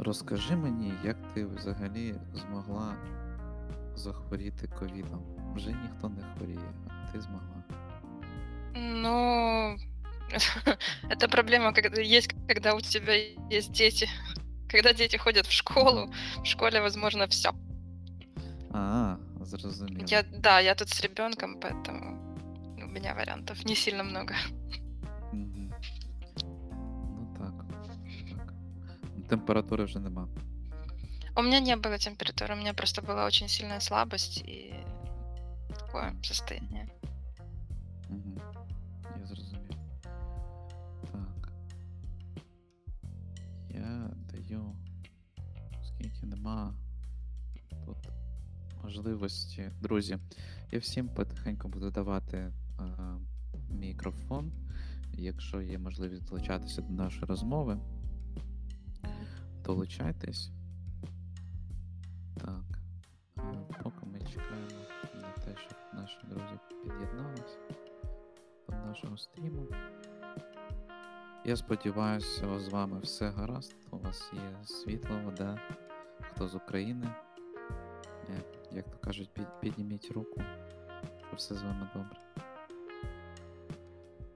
Розкажи мені, як ти взагалі змогла захворіти ковідом? Вже ніхто не хворіє, а ти змогла. Ну, это проблема, когда есть, когда у тебя есть дети. Когда дети ходят в школу, в школе возможно все. А, зрозуміло. Я, да, я тут с ребенком, поэтому у меня вариантов не сильно много. Мгм. Температури вже нема. У меня не было температуры, у меня просто была очень сильная слабость и такое состояние. Угу. Я зрозумів. Так. Я даю. Оскільки нема тут можливості. Друзі, я всім потихеньку буду давати е, мікрофон. Якщо є можливість долучатися до нашої розмови, долучайтесь. Так. е, Поки ми чекаємо на те, щоб наші друзі під'єднались до нашого стріму. Я сподіваюся, з вами все гаразд. У вас є світло, вода. Хто з України? Як, як то кажуть, під, підніміть руку, що все з вами добре.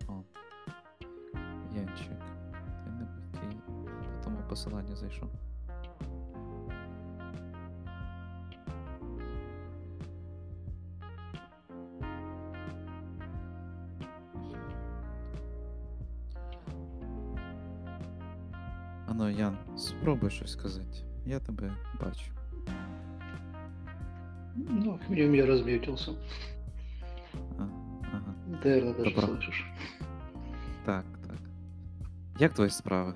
О. Янчик. Ти не ти по тому посиланню зайшов. Ану, Ян, спробуй щось сказати. Я тебе бачу. Ну, видимо, я разметился. А, ага. Наверное, даже Добро. слышишь. Так, так. Як твої справи?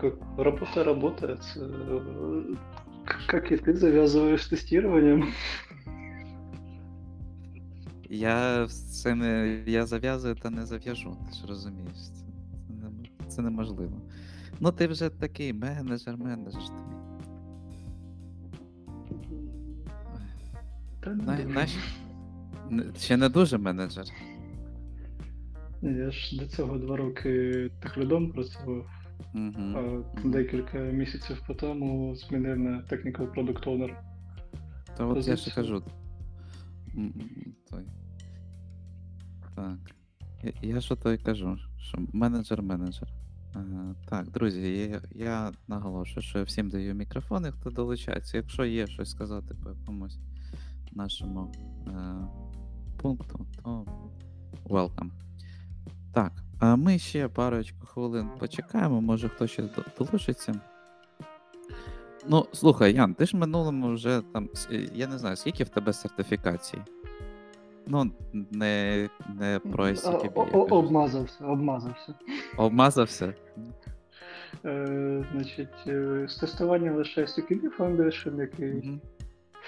как работа работает. э, к- Как и ты завязываешь с тестированием. Я це не. Я зав'язую та не зав'яжу, ти ж розумієш. Це, це, не, це неможливо. Ну, ти вже такий менеджер, менеджер. Ти. Та не На, дуже. наш... Н- Ще не дуже менеджер. Ні, Я ж до цього два роки техлідом працював, А декілька місяців по тому змінив на Technical Product Owner. Та от я ще кажу. Той. Так. Я, я що то й кажу, що менеджер менеджер. Ага, так, друзі, я, я наголошую, що я всім даю мікрофони, хто долучається. Якщо є щось сказати по якомусь нашому е, пункту, то welcome. Так, а ми ще парочку хвилин почекаємо, може хтось ще долучиться. Ну, слухай, Ян, ти ж в минулому вже там. е, Я не знаю, скільки в тебе сертифікацій? Ну, не, не про SCKB. Обмазався, обмазався. Обмазався? Е, значить, е, з тестування лише CQB Foundation, який Мгм.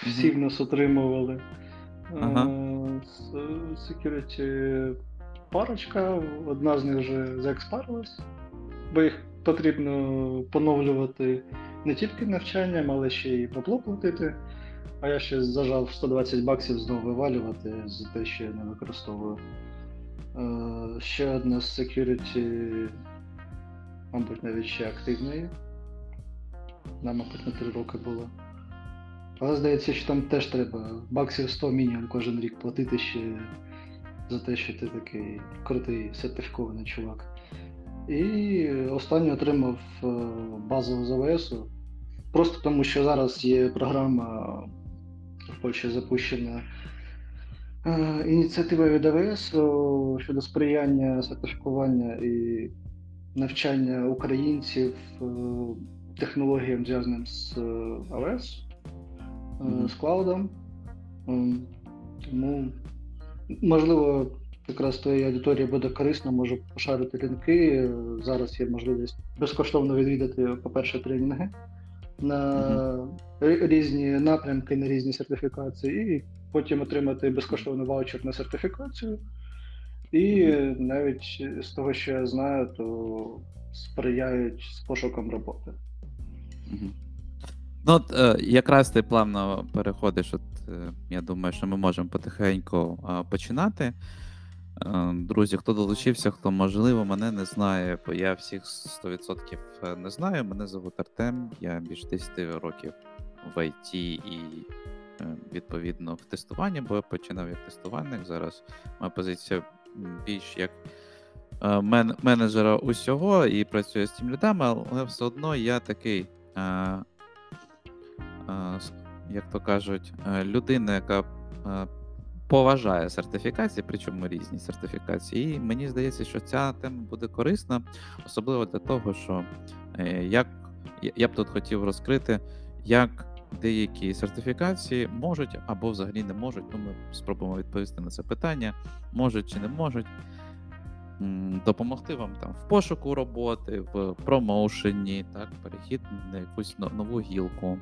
всі в нас отримували. Ага. Е, Security парочка, одна з них вже заекспарилась, бо їх потрібно поновлювати не тільки навчанням, але ще й бабло платити. А я ще зажав 120 баксів знову вивалювати за те, що я не використовую. Е, Ще одна з security, мабуть, навіть ще активної. Нам, мабуть, на 3 роки було. Але здається, що там теж треба баксів 100 мінімум кожен рік платити ще за те, що ти такий крутий сертифікований чувак. І останній отримав е, базу з ОВС. Просто тому, що зараз є програма в Польщі запущена е, ініціатива від АВС щодо сприяння сертифікування і навчання українців е, технологіям, зв'язаним з АВС, Мгм. з клаудом. Ем, Тому, можливо, якраз твоїй аудиторії буде корисно, можу пошарити лінки. Зараз є можливість безкоштовно відвідати, по-перше, тренінги на рі- різні напрямки, на різні сертифікації, і потім отримати безкоштовний ваучер на сертифікацію. І навіть з того, що я знаю, то сприяють з пошуком роботи. Ну, от, е, якраз ти плавно переходиш. От, я думаю, що ми можемо потихеньку е, починати. Е, Друзі, хто долучився, хто можливо мене не знає, бо я всіх 100% не знаю. Мене звуть Артем, я більш 10 років в IT і е, відповідно в тестуванні, бо я починав як тестувальник. Зараз моя позиція більш як е, мен- менеджера усього і працюю з тим лідами, але все одно я такий, е, е, як то кажуть, е, людина, яка е, поважає сертифікації, причому різні сертифікації. І мені здається, що ця тема буде корисна, особливо для того, що е, як я- б тут хотів розкрити, як деякі сертифікації можуть або взагалі не можуть. Ну, ми спробуємо відповісти на це питання, можуть чи не можуть. Допомогти вам там в пошуку роботи, в промоушені, так, перехід на якусь нову гілку,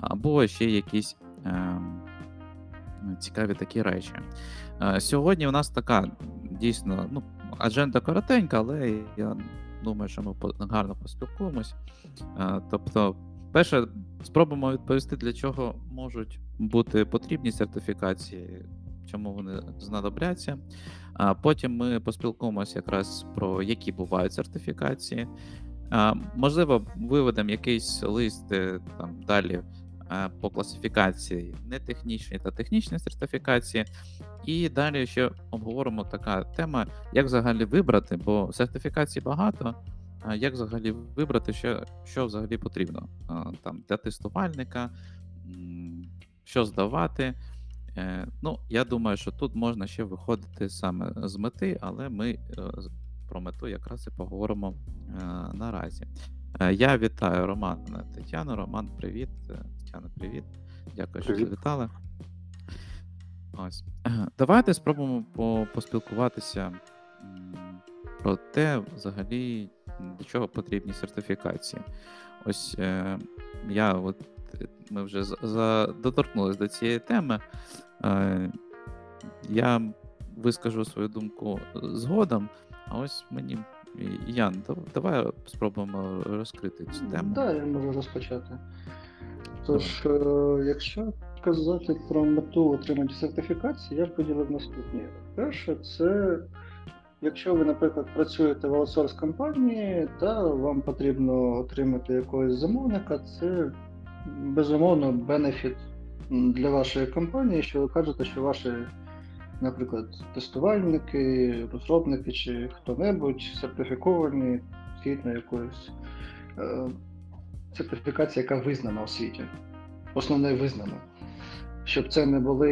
або ще якісь ем, цікаві такі речі. Е, Сьогодні у нас така дійсно ну, адженда коротенька, але я думаю, що ми гарно поспілкуємось. Е, Тобто, перше, спробуємо відповісти, для чого можуть бути потрібні сертифікації, чому вони знадобляться. А потім ми поспілкуємося якраз про які бувають сертифікації. Можливо, виведемо якийсь лист там далі е, по класифікації нетехнічні та технічні сертифікації. І далі ще обговоримо така тема, як взагалі вибрати, бо сертифікацій багато. Як взагалі вибрати, що, що взагалі потрібно там для тестувальника, що здавати. Е, Ну, я думаю, що тут можна ще виходити саме з мети, але ми е, про мету якраз і поговоримо е, наразі. Е, Я вітаю Романа Тетяну. Роман, привіт. Тетяна, привіт. Дякую, що завітали. Ось. Давайте спробуємо по- поспілкуватися про те, взагалі, для чого потрібні сертифікації. Ось я от ми вже за, за, доторкнулись до цієї теми. Е, я вискажу свою думку згодом, а ось мені. Ян, давай спробуємо розкрити цю тему. Так, я можу розпочати. Тож, е, якщо казати про мету отримання сертифікації, я б поділив наступні. Перше, це якщо ви, наприклад, працюєте в аутсорс компанії, та вам потрібно отримати якогось замовника, це безумовно бенефіт для вашої компанії, що ви кажете, що ваші, наприклад, тестувальники, розробники чи хто-небудь сертифіковані згідно якоїсь е, сертифікація, яка визнана у світі. Основне визнана. Щоб це не були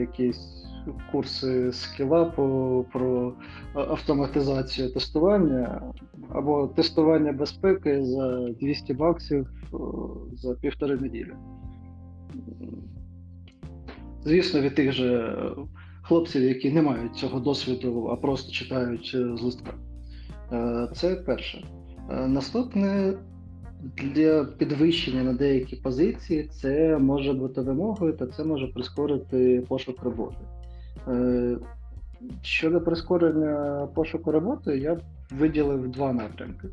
якісь курси скілапу про автоматизацію тестування або тестування безпеки за 200 баксів за півтори неділі. Звісно, від тих же е, хлопців, які не мають цього досвіду, а просто читають е, з листка. Е, Це перше. Наступне для підвищення на деякі позиції це може бути вимогою, та це може прискорити пошук роботи. Щодо прискорення пошуку роботи, я б виділив два напрямки.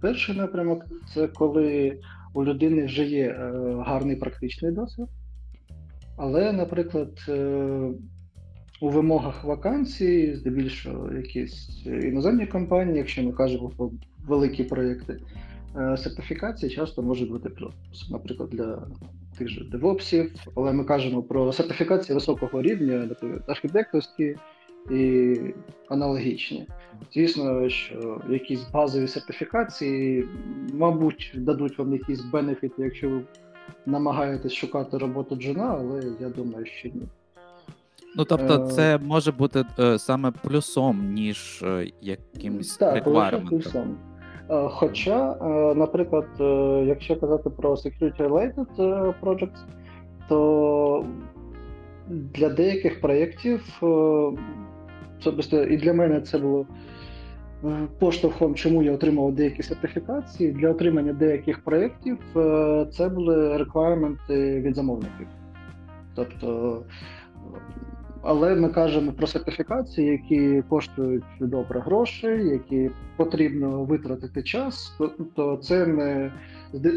Перший напрямок це коли у людини вже є гарний практичний досвід, але, наприклад, е, у вимогах вакансій, здебільшого якісь іноземні компанії, якщо ми кажемо про великі проєкти, е, сертифікації часто можуть бути плюс. Наприклад, для тих же девопсів, але ми кажемо про сертифікації високого рівня, наприклад, архітекторські і аналогічні. Звісно, що якісь базові сертифікації, мабуть, дадуть вам якісь бенефіти, якщо ви намагаєтесь шукати роботу джуна, але я думаю, що ні. Ну, тобто, Е, це може бути е, саме плюсом, ніж е, якимсь Так, плюсом. Хоча, наприклад, якщо казати про security related е, projects, то для деяких проєктів, особисто і для мене це було поштовхом, чому я отримав деякі сертифікації. Для отримання деяких проєктів е, це були реквайрменти від замовників. Тобто, е, але ми кажемо про сертифікації, які коштують добре грошей, які потрібно витратити час, то, то це не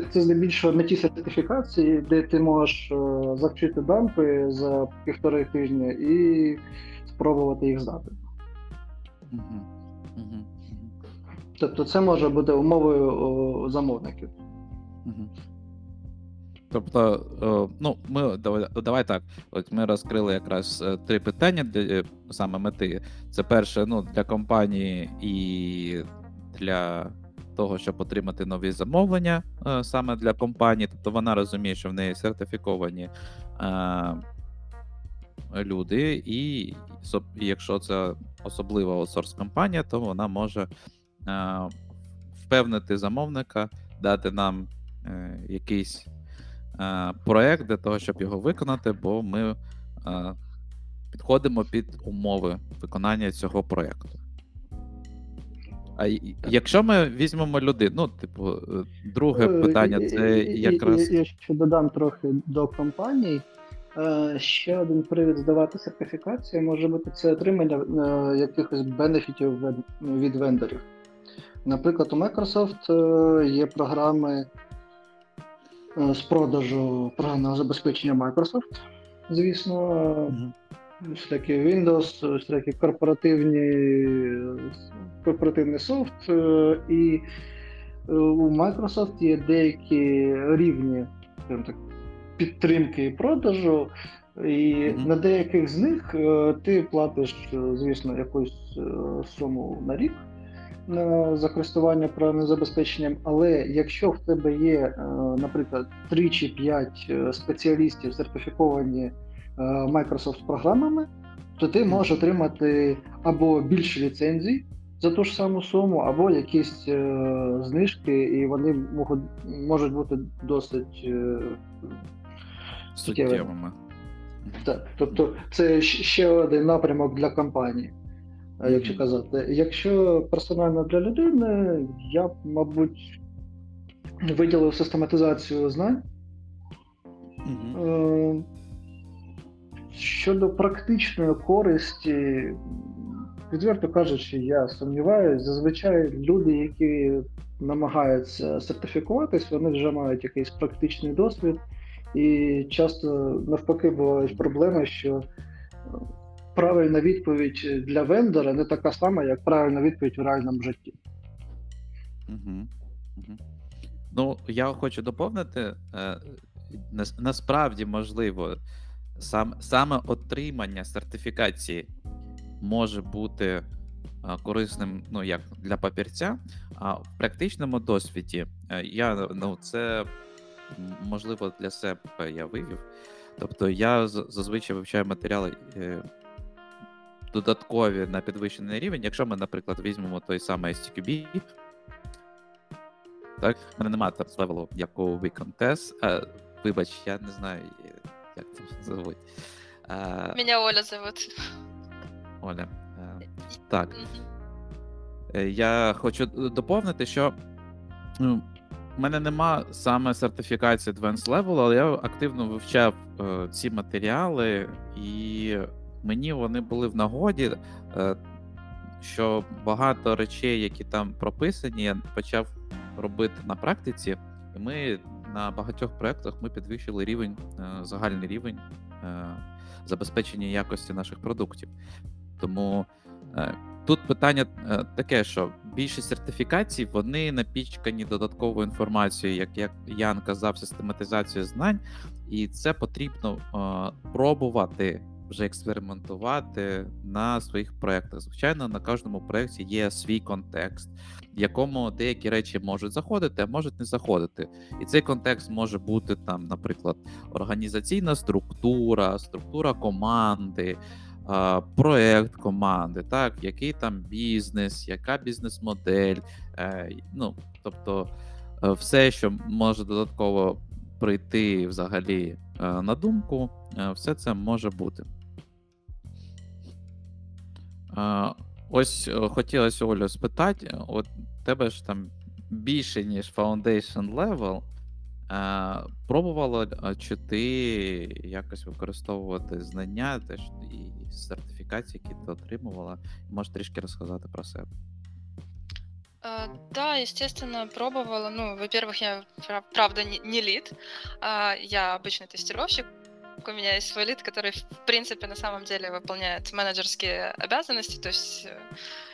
це здебільшого не ті сертифікації, де ти можеш е, завчити дампи за півтори тижні і спробувати їх здати. Мгм. Мгм. Тобто це може бути умовою замовників. Мгм. Тобто, е, ну, ми давай, давай так. От ми розкрили якраз е, три питання для е, саме мети. Це перше, ну, для компанії і для того, щоб отримати нові замовлення е, саме для компанії. Тобто вона розуміє, що в неї сертифіковані е, люди, і якщо це особлива аутсорс компанія, то вона може е, впевнити замовника, дати нам е, якийсь е, проект для того, щоб його виконати, бо ми е, підходимо під умови виконання цього проекту. А якщо ми візьмемо людину, ну, типу, е, друге Е, питання це якраз. Я ще додам трохи до компаній. Е, Ще один привід здавати сертифікацію може бути це отримання е, якихось бенефітів від вендорів. Наприклад, у Microsoft е, є програми е, з продажу програмного забезпечення Microsoft, звісно, е, Мгм. всякі Windows, всякі корпоративні корпоративний софт, е, і у Microsoft є деякі рівні так, підтримки і продажу, і Мгм. на деяких з них ти платиш, звісно, якусь суму на рік. На- За користування програмним забезпеченням, але якщо в тебе є, е, наприклад, 3 чи 5 е, спеціалістів сертифіковані е, Microsoft програмами, то ти можеш отримати або більше ліцензій за ту ж саму суму, або якісь е, знижки, і вони можуть, можуть бути досить е, суттєвими. Так, тобто це ще один напрямок для компанії. Якщо казати, якщо персонально для людини, я б, мабуть, виділив систематизацію знань. Е, Щодо практичної користі, відверто кажучи, я сумніваюся. Зазвичай люди, які намагаються сертифікуватись, вони вже мають якийсь практичний досвід, і часто навпаки бувають проблеми, що правильна відповідь для вендора не така сама, як правильна відповідь в реальному житті. Мгм. Мгм. Ну, я хочу доповнити. е, Насправді, можливо, сам, саме отримання сертифікації може бути е, корисним ну, як для папірця, а в практичному досвіді е, я ну, це можливо для себе я вивів. Тобто я зазвичай вивчаю матеріали. Додаткові на підвищений рівень, якщо ми, наприклад, візьмемо той самий STQB, так, в мене немає зараз левелу, як у Weekend Test. А, вибач, я не знаю, як там звуть. А, Меня Оля зовут. Оля. е, так, е, я хочу доповнити, що ну, в мене нема саме сертифікації Advanced Level, але я активно вивчав е, ці матеріали, і мені вони були в нагоді, е, що багато речей, які там прописані, я почав робити на практиці, і ми на багатьох проєктах підвищили рівень, е, загальний рівень е, забезпечення якості наших продуктів. Тому тут питання таке, що більшість сертифікацій вони напічкані додатковою інформацією, як, як Ян казав, систематизацію знань, і це потрібно пробувати вже експериментувати на своїх проєктах. Звичайно, на кожному проєкті є свій контекст, в якому деякі речі можуть заходити, а можуть не заходити. І цей контекст може бути там, наприклад, організаційна структура, структура команди, проект команди, так, який там бізнес, яка бізнес-модель. е, Ну, тобто, е, все, що може додатково прийти взагалі е, на думку, все це може бути. Е, Ось е, хотілося Олю спитати, от тебе ж там більше, ніж Foundation Level. Е, Пробувала, е, чи ти якось використовувати знання теж і сертифікації, які ти отримувала? Можеш трішки розказати про себе. А, Да, естественно, пробовала. Ну, во-первых, я пра- правда не, не лид, а, я обычный тестировщик. у меня есть свой лид, который, в принципе, на самом деле выполняет менеджерские обязанности, то есть э,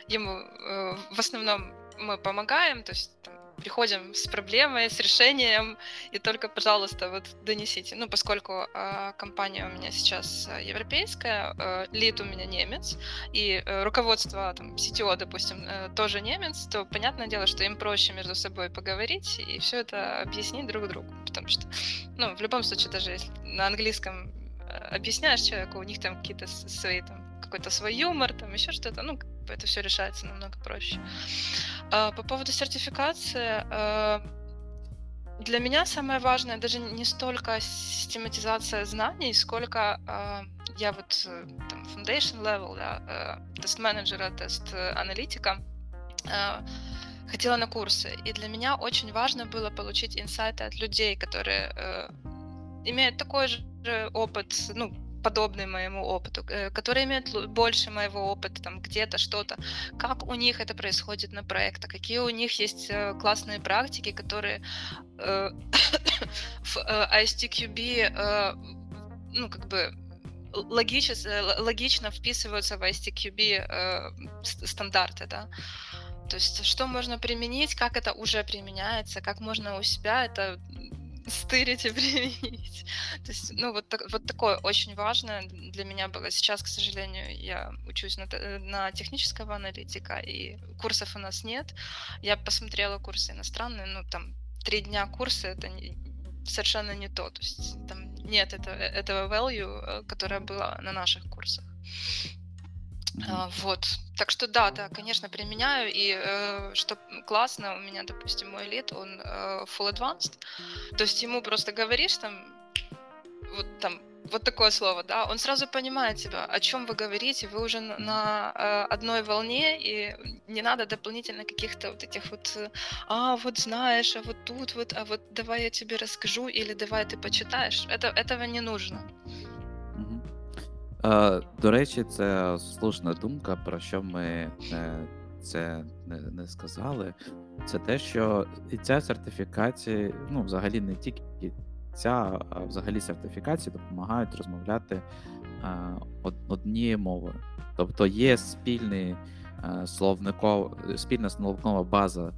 ему э, в основном мы помогаем, то есть там, приходим с проблемой, с решением, и только, пожалуйста, вот донесите. Ну, поскольку э, компания у меня сейчас э, европейская, э, лид у меня немец, и э, руководство, там, CTO, допустим, э, тоже немец, то понятное дело, что им проще между собой поговорить и все это объяснить друг другу, потому что, ну, в любом случае, даже если на английском э, объясняешь человеку, у них там какие-то свои там какой-то свой юмор, там еще что-то, ну, это все решается намного проще. А, по поводу сертификации, а, для меня самое важное даже не столько систематизация знаний, сколько а, я вот э, там, foundation level, да, э, тест-менеджера, тест-аналитика, хотела на курсы. И для меня очень важно было получить инсайты от людей, которые э, имеют такой же опыт, ну, подобный моему опыту, э, которые имеют больше моего опыта, там где-то что-то, как у них это происходит на проектах, какие у них есть э, классные практики, которые э, в ISTQB, ну, как бы логично, логично вписываются в ISTQB стандарты, да. То есть что можно применить, как это уже применяется, как можно у себя это стырить и применить. То есть, ну, вот, так, вот такое очень важное для меня было. Сейчас, к сожалению, я учусь на, на технического аналитика, и курсов у нас нет. Я посмотрела курсы иностранные, ну, там, три дня курса, это не, совершенно не то. То есть там нет это, этого value, э, которое было на наших курсах. А, вот. Так что да, да, конечно, применяю. И э, что классно, у меня, допустим, мой лид, он э, full advanced. То есть ему просто говоришь там, вот там, вот такое слово, да, он сразу понимает тебя, о чем вы говорите, вы уже на, э, одной волне, и не надо дополнительно каких-то вот этих вот, а, вот знаешь, а вот тут вот, а вот давай я тебе расскажу, или давай ты почитаешь. Это, этого не нужно. Е, До речі, це слушна думка, про що ми не, це не, не сказали. Це те, що і ця сертифікація, ну, взагалі не тільки ця, а взагалі сертифікації допомагають розмовляти од- однією мовою. Тобто є спільний словников, спільна словникова база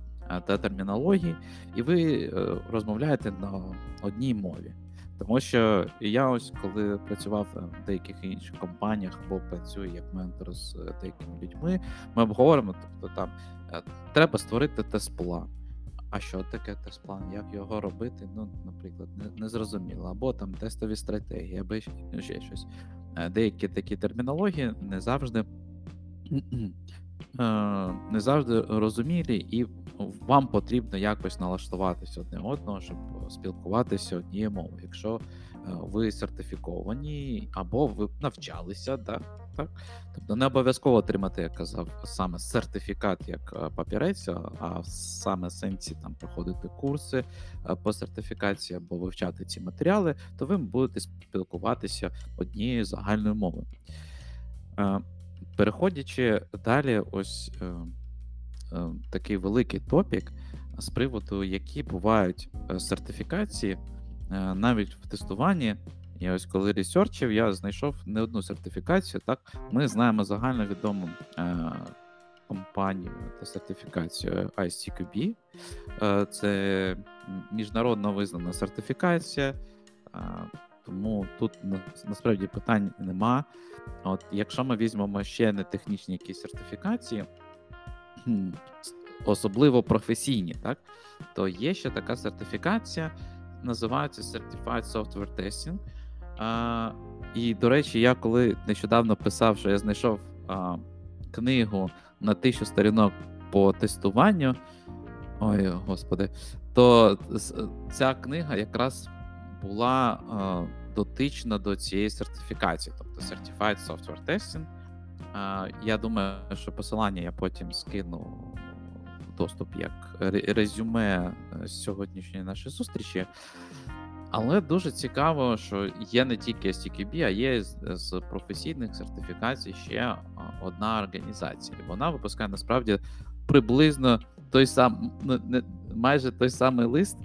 та термінології, і ви е, розмовляєте на одній мові. Тому що я ось коли працював в деяких інших компаніях або працюю як ментор з е, деякими людьми, ми обговоримо, тобто там е, треба створити тест-план. А що таке тест-план? Як його робити? Ну, наприклад, не, не. Або там тестові стратегії, або ще щось. Е, деякі такі термінології не завжди не завжди розумілі, і вам потрібно якось налаштуватися одне одного, щоб спілкуватися однією мовою. Якщо е, ви сертифіковані або ви навчалися, так, так? Тобто не обов'язково отримати, як казав, саме сертифікат як е, папірець, а саме сенсі там проходити курси е, по сертифікації або вивчати ці матеріали, то ви будете спілкуватися однією загальною мовою. Переходячи далі, ось е, е, такий великий топік, з приводу, які бувають е, сертифікації е, навіть в тестуванні. І ось коли ресерчив, я знайшов не одну сертифікацію. Так, ми знаємо загальновідому е, компанію та сертифікацію ICQB. Е, це міжнародно визнана сертифікація. Е, тому тут насправді питань нема. От Якщо ми візьмемо ще не технічні якісь сертифікації, особливо професійні, так, то є ще така сертифікація, називається Certified Software Testing. А, І, до речі, я коли нещодавно писав, що я знайшов а, книгу на тисячу сторінок по тестуванню. Ой, господи, то ця книга якраз була дотична до цієї сертифікації, тобто Certified Software Testing. Я думаю, що посилання я потім скину в доступ як резюме е, сьогоднішньої нашої зустрічі. Але дуже цікаво, що є не тільки STQB, а є з професійних сертифікацій ще одна організація. Вона випускає насправді приблизно той сам, майже той самий лист,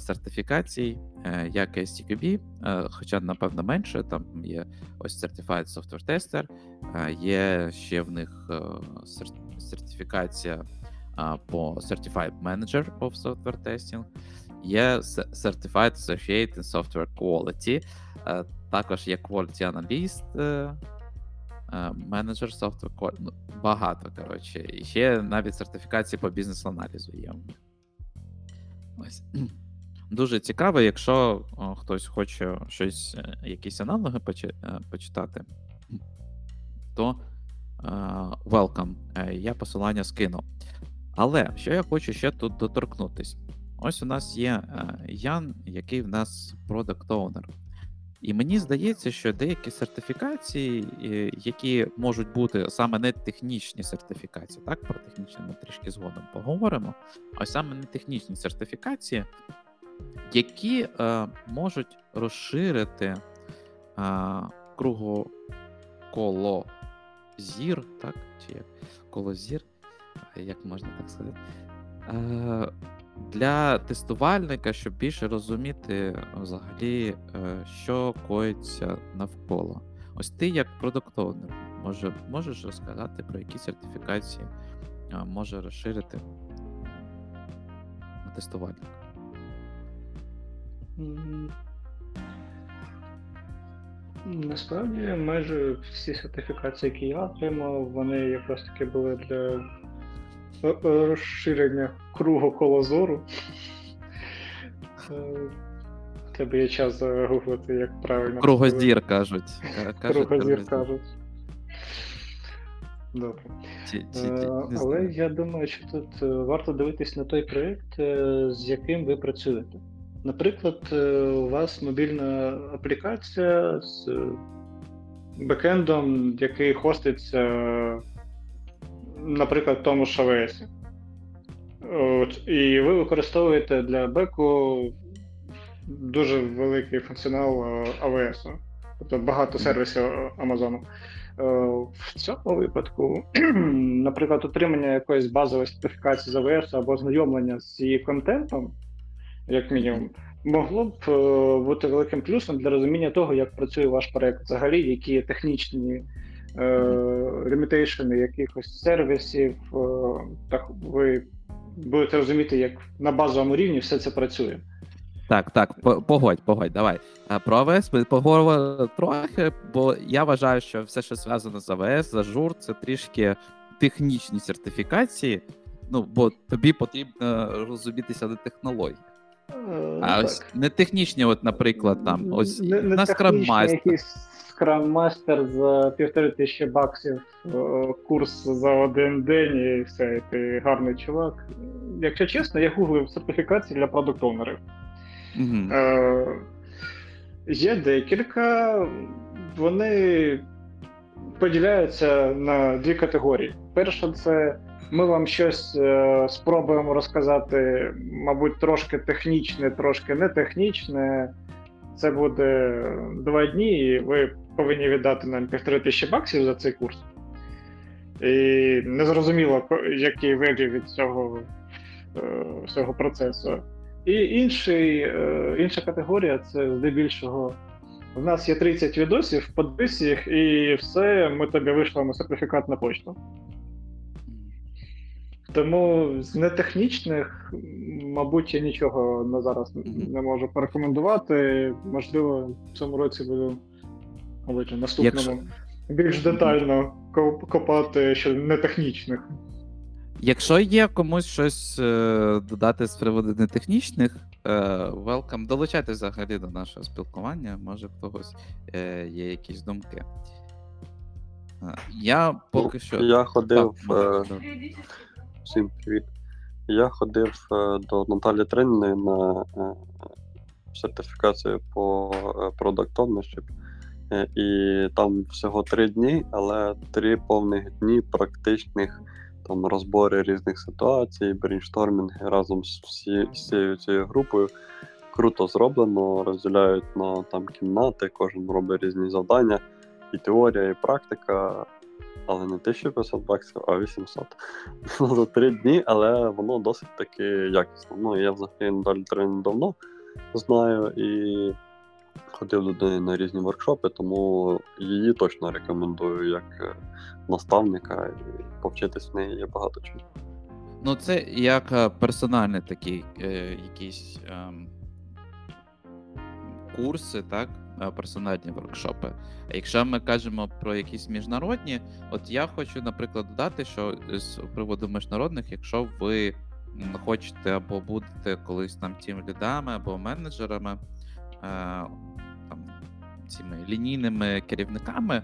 сертифікацій, е, як STQB, е, хоча, напевно, менше. Там є ось Certified Software Tester, е, є ще в них е, сертифікація е, по Certified Manager of Software Testing, є Certified Associate in Software Quality, е, також є Quality Analyst, е, е, Quality. Ну, багато, коротше. І ще навіть сертифікації по бізнес-аналізу є. у них. Ось. Дуже цікаво, якщо хтось хоче щось, е, якісь аналоги е, почитати, то е, welcome. Е, Я посилання скину. Але що я хочу ще тут доторкнутись? Ось у нас є Ян, який в нас product owner. І мені здається, що деякі сертифікації, які можуть бути саме не технічні сертифікації, так, про технічні ми трішки згодом поговоримо. А саме не технічні сертифікації, які е, можуть розширити е, круго коло зір, так? Чи як колозір, Е, як можна так сказати? Е, для тестувальника, щоб більше розуміти взагалі, е, що коїться навколо. Ось ти, як продуктовнер, може, можеш розказати про які сертифікації е, може розширити тестувальник? Насправді, майже всі сертифікації, які я отримав, вони якраз таки були для розширення кругу коло зору. Е, Тебе є час загуглити, як правильно. Кругозір кажуть. Е, кажуть Кругозір кажуть. Добре. Е, Але я думаю, що тут е, варто дивитись на той проєкт, е, з яким ви працюєте. Наприклад, е, у вас мобільна аплікація з е, бекендом, який хоститься, е, наприклад, в тому ж AWS. От, і ви використовуєте для беку дуже великий функціонал е, AWS, тобто багато сервісів Amazon. Е, В цьому випадку, наприклад, отримання якоїсь базової сертифікації з AWS або знайомлення з її контентом, як мінімум, могло б е, бути великим плюсом для розуміння того, як працює ваш проект взагалі, які технічні лімітейшени якихось сервісів. е, Так ви будете розуміти, як на базовому рівні все це працює. Так, так, погодь, погодь, давай. А про АВС ми поговоримо трохи, бо я вважаю, що все, що зв'язано з АВС, Ажур, це трішки технічні сертифікації. Ну, бо тобі потрібно розумітися на технології. Е, А ну, ось не технічні, от, наприклад, там, ось не, не на Master. якийсь Scrum Master за півтори тисячі баксів, е, курс за один день і все, і ти гарний чувак. Якщо чесно, я гуглив сертифікації для продуктовнерів. Мгм. Е, є декілька, вони поділяються на дві категорії. Перша це ми вам щось е, спробуємо розказати, мабуть, трошки технічне, трошки не технічне. Це буде два дні, і ви повинні віддати нам півтори тисячі баксів за цей курс. І незрозуміло, який вегів від цього, е, всього процесу. І інший, е, інша категорія це здебільшого. У нас є 30 відосів, подивись їх, і все, ми тобі вишлемо сертифікат на почту. Тому з нетехнічних, мабуть, я нічого на зараз не можу порекомендувати. Можливо, в цьому році буду, мабуть, в наступному Якщо- більш детально ко- копати щодо нетехнічних. Якщо є комусь щось е, додати з приводу нетехнічних, е, welcome, долучайтесь взагалі до нашого спілкування, може в когось е, є якісь думки. Е, Я поки що. Я ходив. Так, е. Всім привіт. Я ходив е, до Наталі Трининої на е, сертифікацію по е, Product Ownership. Е, І там всього три дні, але три повних дні практичних там розбори різних ситуацій, брейнштормінги разом з всі, всією цією групою. Круто зроблено, розділяють на там кімнати, кожен робить різні завдання, і теорія, і практика. але не 1500 баксів, а 800 за 3 дні, але воно досить таки якісно. Ну, я взагалі Наталі Тренінг давно знаю і ходив до неї на різні воркшопи, тому її точно рекомендую як е, наставника, і повчитись в неї є багато чого. Ну, це як е, персональний такий е, якісь ем, курси, так? е, Персональні воркшопи. А якщо ми кажемо про якісь міжнародні, от я хочу, наприклад, додати, що з приводу міжнародних, якщо ви хочете або будете колись там тім лідами або менеджерами, е, там, цими лінійними керівниками,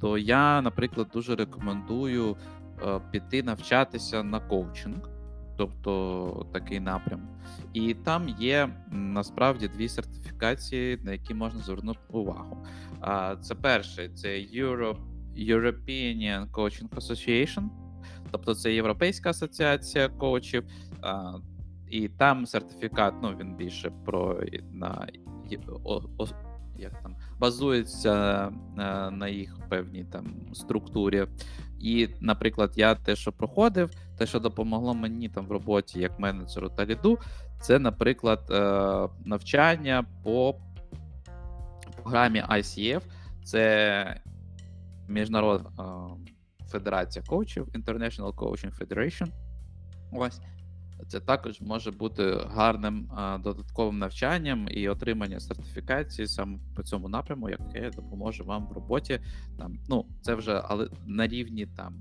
то я, наприклад, дуже рекомендую е, піти навчатися на коучинг, тобто такий напрям. І там є насправді дві сертифікації, на які можна звернути увагу. Це перше, це Europe, European Coaching Association, тобто це Європейська асоціація коучів. І там сертифікат, ну він більше про на як там базується е, на їх певній там структурі. І, наприклад, я те, що проходив, те, що допомогло мені там в роботі як менеджеру та ліду, це, наприклад, е, навчання по програмі ICF, це Міжнародна е, федерація коучів, International Coaching Federation. Ось. Це також може бути гарним додатковим навчанням і отримання сертифікації саме по цьому напряму, яке допоможе вам в роботі. Там, ну, це вже але на рівні там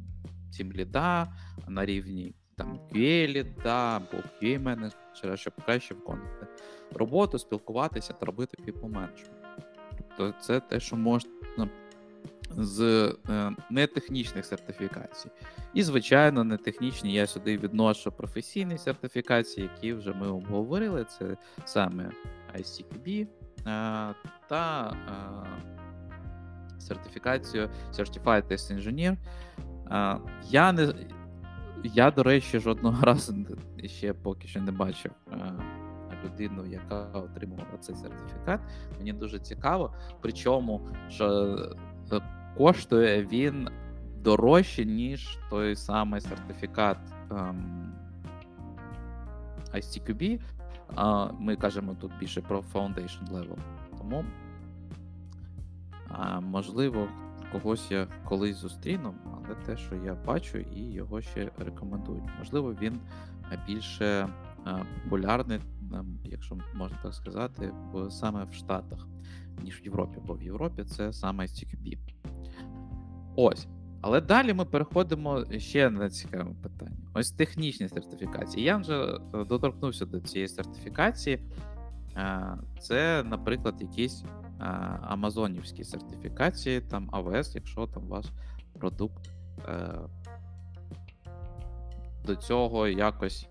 тім ліда, на рівні там QA ліда або QA менеджера, щоб краще виконувати роботу, спілкуватися та робити people management. Тобто це те, що можна з е, нетехнічних сертифікацій. І, звичайно, нетехнічні я сюди відношу професійні сертифікації, які вже ми обговорили. Це саме ICQB е, та е, сертифікацію Certified Test Engineer. Я не я, до речі, жодного разу ще поки що не бачив людину, яка отримувала цей сертифікат. Мені дуже цікаво. Причому, що коштує він дорожче, ніж той самий сертифікат ем, ICQB. А ми кажемо тут більше про Foundation Level. Тому, а, можливо, когось я колись зустріну, але те, що я бачу, і його ще рекомендують. Можливо, він більше е, популярний, ем, якщо можна так сказати, саме в Штатах, ніж в Європі, бо в Європі це саме ICQB. Ось. Але далі ми переходимо ще на цікаве питання. Ось технічні сертифікації. Я вже е, доторкнувся до цієї сертифікації. Е, Це, наприклад, якісь е, амазонівські сертифікації, там AWS, якщо там ваш продукт до цього якось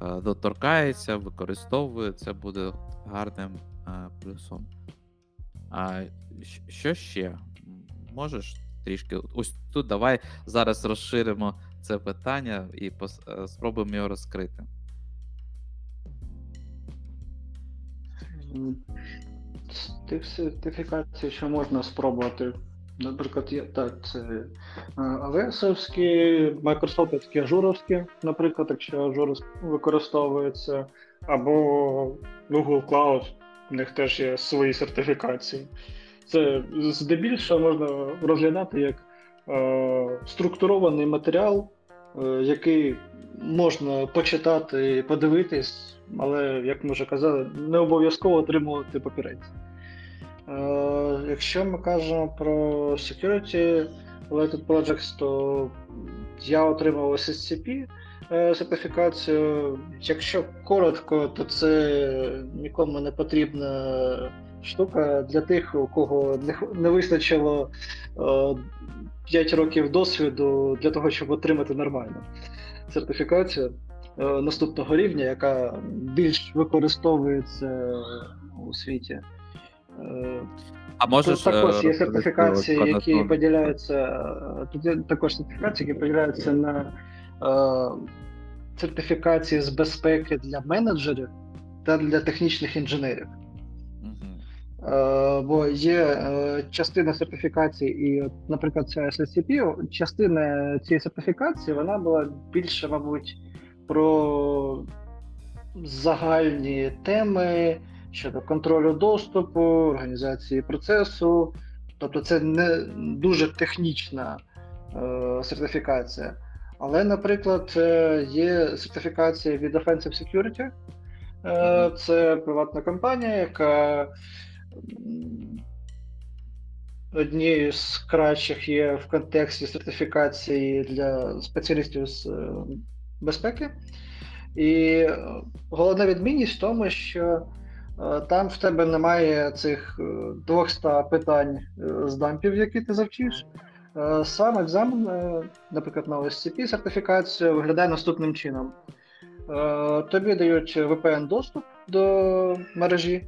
доторкається, використовує, це буде гарним плюсом. А що ще? Можеш трішки. Ось тут давай зараз розширимо це питання і пос- е, спробуємо його розкрити. Тих сертифікацій, що можна спробувати. Наприклад, є так, це е, AWS-овські, ажуровські, наприклад, якщо Azure використовується, або Google Cloud, у них теж є свої сертифікації. Це здебільшого можна розглядати як е, структурований матеріал, е, який можна почитати, подивитись, але, як ми вже казали, не обов'язково отримувати папірець. Е, якщо ми кажемо про Security Related Projects, то я отримав SSCP сертифікацію. Якщо коротко, то це нікому не потрібна штука для тих, у кого не, вистачило е, 5 років досвіду для того, щоб отримати нормальну сертифікацію е, наступного рівня, яка більш використовується у світі. Е, А можеш Тут також е, є сертифікації, які поділяються. е, Тут також сертифікації, які поділяються на е, сертифікації з безпеки для менеджерів та для технічних інженерів. Е, Бо є е, частина сертифікації, і, наприклад, це SSCP, частина цієї сертифікації вона була більше, мабуть, про загальні теми щодо контролю доступу, організації процесу. Тобто це не дуже технічна е, сертифікація. Але, наприклад, е, є сертифікація від Offensive Security. Е, Це приватна компанія, яка однією з кращих є в контексті сертифікації для спеціалістів з е, безпеки. І головна відмінність в тому, що там в тебе немає цих е, 200 питань з дампів, які ти завчиш. Е, Сам екзамен, е, наприклад, на OSCP сертифікацію виглядає наступним чином. Е, Тобі дають VPN-доступ до мережі,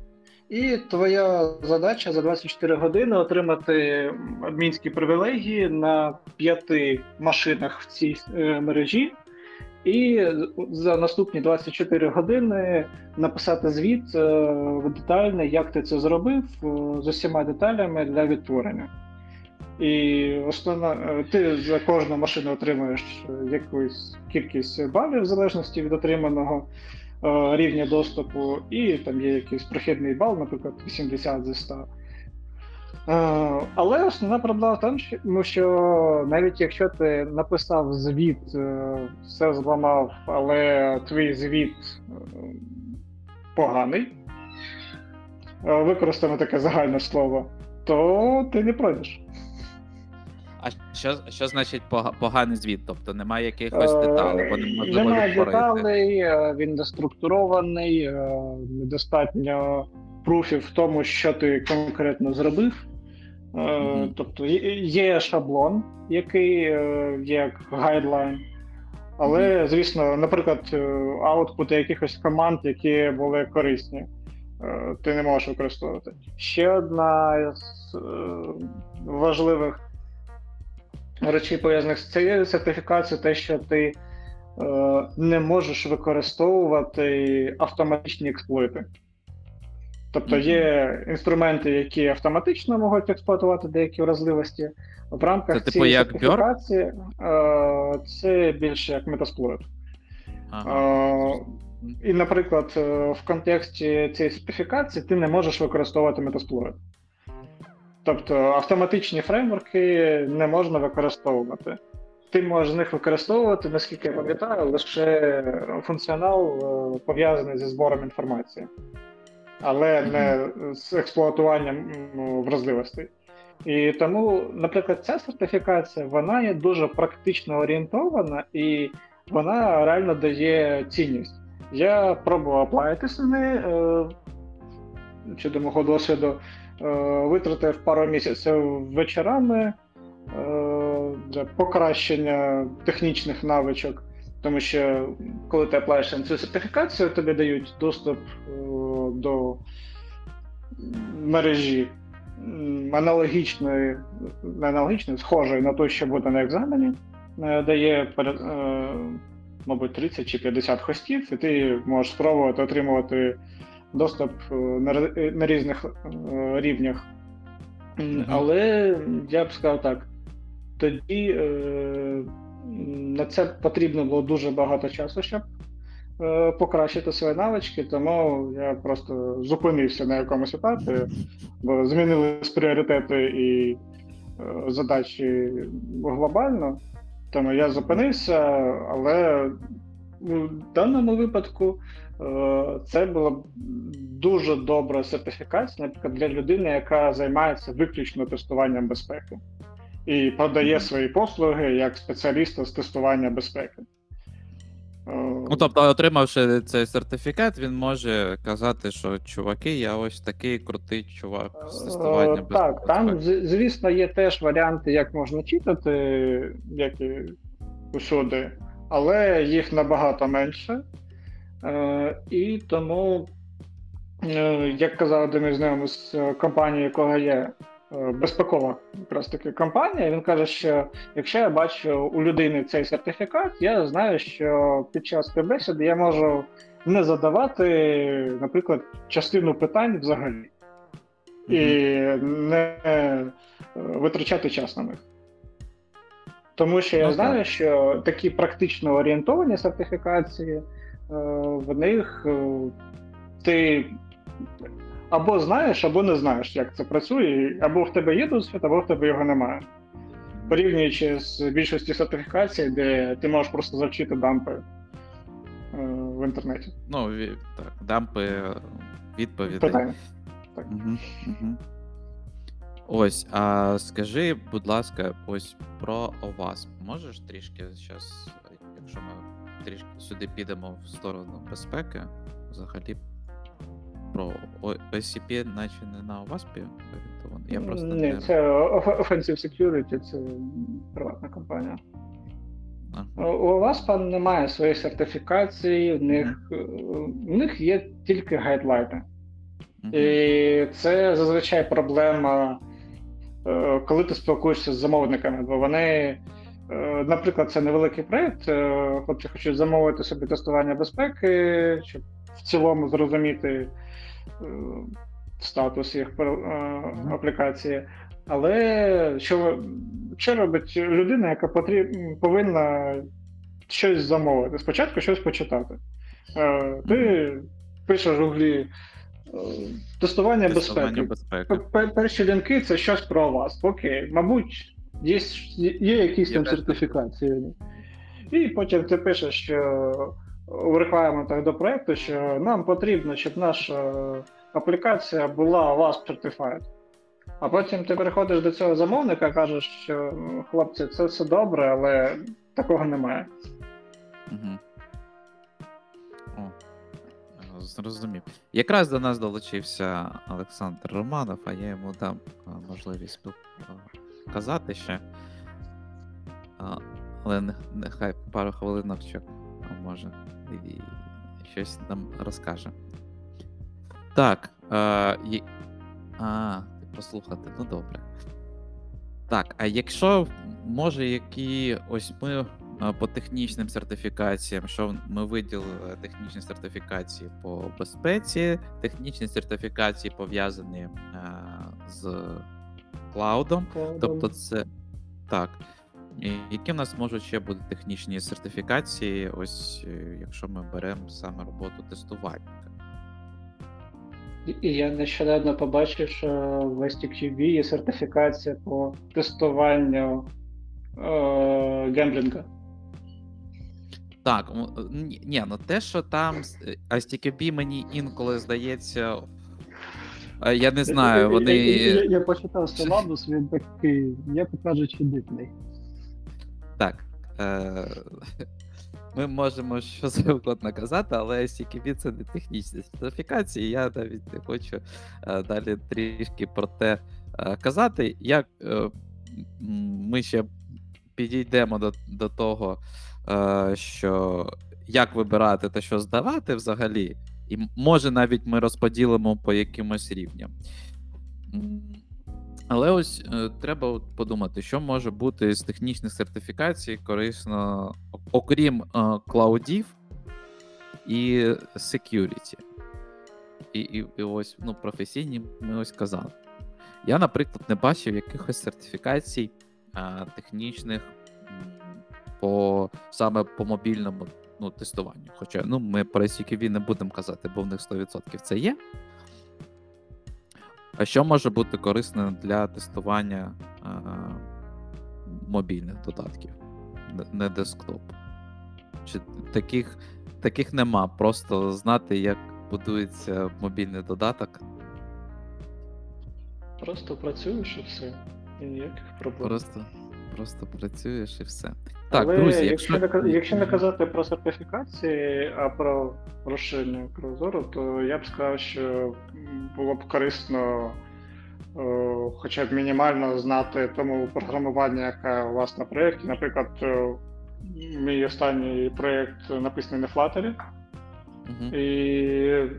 і твоя задача за 24 години отримати адмінські привілегії на п'яти машинах в цій мережі, і за наступні 24 години написати звіт детальний, як ти це зробив, з усіма деталями для відтворення. І основна, е, ти за кожну машину отримуєш е, якусь кількість балів в залежності від отриманого е, рівня доступу, і там є якийсь прохідний бал, наприклад, 80 зі 100. Е, Але основна проблема в тому, що, ну, навіть якщо ти написав звіт, все зламав, але твій звіт поганий, використаємо таке загальне слово, то ти не пройдеш. А що, що значить поганий звіт? Тобто немає якихось Е, деталей, бо неможливо Немає деталей, е, він не структурований, е, недостатньо пруфів в тому, що ти конкретно зробив. Мгм. Тобто є- шаблон, який є як гайдлайн. Але, звісно, наприклад, аутпути якихось команд, які були корисні, ти не можеш використовувати. Ще одна з важливих речей, пов'язаних з цією сертифікацією, те, що ти е, не можеш використовувати автоматичні експлойти. Тобто є інструменти, які автоматично можуть експлуатувати деякі вразливості. В рамках Це типу цієї Burp? сертифікації е, це більше як метасплойт. Ага. Е, і, наприклад, е, в контексті цієї сертифікації ти не можеш використовувати метасплойт. Тобто автоматичні фреймворки не можна використовувати. Ти можеш з них використовувати, наскільки я пам'ятаю, лише функціонал е, пов'язаний зі збором інформації, але не з експлуатуванням вразливостей. І тому, наприклад, ця сертифікація вона є дуже практично орієнтована і вона реально дає цінність. Я пробував аплаїтися на неї е, чи до мого досвіду, витратив пару місяців вечорами е, для покращення технічних навичок. Тому що коли ти аплаєшся на цю сертифікацію, тобі дають доступ е, до мережі аналогічної, не аналогічної, схожої на те, що буде на екзамені, е, дає е, мабуть, 30 чи 50 хостів, і ти можеш спробувати отримувати доступ е, на, ри- на різних е, рівнях. Мгм. Але я б сказав так: тоді е, на це потрібно було дуже багато часу, щоб е, покращити свої навички, тому я просто зупинився на якомусь етапі, бо змінились пріоритети і е, задачі глобально. Тому я зупинився, але в даному випадку е, це була дуже добра сертифікація, наприклад, для людини, яка займається виключно тестуванням безпеки і продає свої послуги як спеціаліста з тестування безпеки. Е, Ну, тобто, отримавши цей сертифікат, він може казати, що чуваки, я ось такий крутий чувак з тестування Е, Так, безпеки. там, звісно, є теж варіанти, як можна читати, як і усюди, але їх набагато менше. Е, І тому, е, як казав один із знайомих з е, компанії, якого є безпекова якраз таки компанія, він каже, що якщо я бачу у людини цей сертифікат, я знаю, що під час співбесіди я можу не задавати, наприклад, частину питань взагалі. і не витрачати час на них. Тому що я Ну, знаю, що такі практично орієнтовані сертифікації, в них е, ти або знаєш, або не знаєш, як це працює, або в тебе є досвід, або в тебе його немає. Порівнюючи з більшості сертифікацій, де ти можеш просто завчити дампи е, в інтернеті. Ну, так, дампи е, відповідей. Питання. Угу, угу. Ось, а скажи, будь ласка, ось про ОВАСП. Можеш трішки зараз, якщо ми трішки сюди підемо в сторону безпеки, взагалі про OSCP наче не на ОВАСПі орієнтований. Я просто Ні, не... це Offensive Security, це приватна компанія. Ага. У ВАСПа немає своєї сертифікації, в них, е, в них є тільки гайдлайни. Мгм. І це зазвичай проблема, е, коли ти спілкуєшся з замовниками, бо вони, наприклад, це невеликий проєкт, е, хлопці хочуть замовити собі тестування безпеки, щоб в цілому зрозуміти е, статус їх е, аплікації. Але що, що робить людина, яка потріб, повинна щось замовити? Спочатку щось почитати. Е, Ти пишеш в гуглі е, тестування Тестування безпеки. безпеки. Перші лінки це щось про вас. Окей, мабуть, є, є якісь Є там сертифікації. І потім ти пишеш, що у рекламентах до проекту, що нам потрібно, щоб наша аплікація була WASP Certified. А потім ти переходиш до цього замовника, кажеш, що «Ну, хлопці, це все добре, але такого немає. Угу. О, е, зрозумів. Якраз до нас долучився Олександр Романов, а я йому дам е, можливість спіл... е, казати ще. Але нехай пару хвилинок ще може і щось нам розкаже. Так. Е, А, послухати, ну добре. Так, а якщо може, які ось ми по технічним сертифікаціям, що ми виділили технічні сертифікації по безпеці, технічні сертифікації пов'язані а, з cloud ом. Тобто, це так. І які в нас можуть ще бути технічні сертифікації, ось е, якщо ми беремо саме роботу тестувальника. Я нещодавно побачив, що в ISTQB є сертифікація по тестуванню е, гемблінга. Так, ні, ну те, що там STKB мені інколи здається. Е, Я не знаю, вони. Я, я, я почитав силабус, він такий, як кажучи, дивний. Так. Е... Ми можемо що завгодно казати, але STKB це не технічні сертифікації. Я навіть не хочу е, далі трішки про те е, казати. Як е, ми ще підійдемо до, до того, е, що як вибирати та що здавати взагалі, і може навіть ми розподілимо по якимось рівням. Але ось е, треба подумати, що може бути з технічних сертифікацій корисно, окрім е, клаудів і security. І, і, і ось ну, професійні ми ось казали. Я, наприклад, не бачив якихось сертифікацій е, технічних по саме по мобільному ну, тестуванню. Хоча ну, ми про CQV не будемо казати, бо в них 100% це є. А що може бути корисним для тестування е, мобільних додатків, не десктоп? Чи таких, таких нема, просто знати, як будується мобільний додаток, Просто працюєш і все. І ніяких проблем. просто, просто працюєш і все. Так, Але друзі, якщо, якщо, не, якщо не казати про сертифікації, а про розширення кругозору, то я б сказав, що було б корисно е, хоча б мінімально знати тому програмування, яке у вас на проєкті. Наприклад, е, мій останній проєкт написаний на Flutter, Мгм. і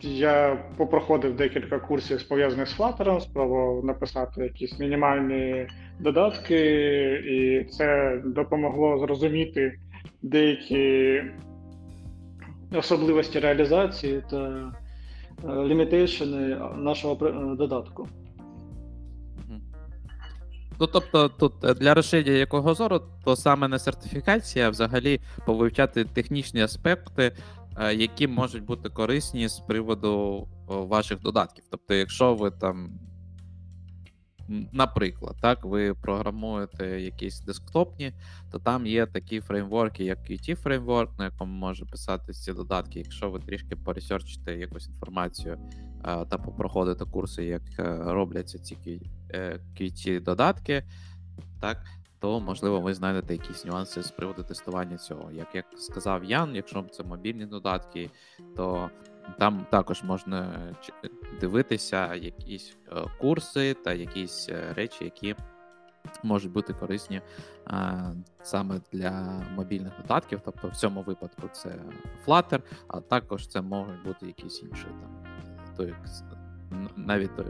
я попроходив декілька курсів пов'язаних з Flutter, спробував написати якісь мінімальні додатки, і це допомогло зрозуміти деякі особливості реалізації та лімітейшени нашого е, додатку. Ну, тобто, тут е, для розширення якого зору, то саме не сертифікація, а взагалі повивчати технічні аспекти, е, які можуть бути корисні з приводу ваших додатків. Тобто, якщо ви там, наприклад, так, ви програмуєте якісь десктопні, то там є такі фреймворки, як Qt фреймворк, на якому може писати ці додатки. Якщо ви трішки поресерчите якусь інформацію е, та попроходите курси, як е, робляться ці е, Qt додатки, так, то можливо ви знайдете якісь нюанси з приводу тестування цього. Як, як сказав Ян, якщо це мобільні додатки, то там також можна дивитися якісь е, курси та якісь е, речі, які можуть бути корисні а, саме для мобільних додатків. Тобто в цьому випадку це Flutter, а також це можуть бути якісь інші там. Той, навіть той,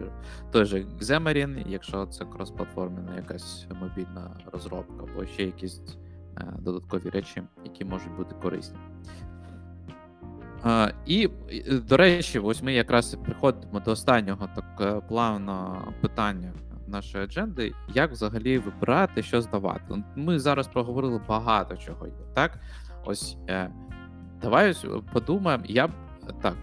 той же Xamarin, якщо це кросплатформена якась мобільна розробка, або ще якісь е, додаткові речі, які можуть бути корисні. А, і, до речі, ось ми якраз приходимо до останнього так е, плавного питання нашої адженди, як взагалі вибирати, що здавати. Ми зараз проговорили багато чого є, так? Ось е, давай ось подумаємо. Я б так,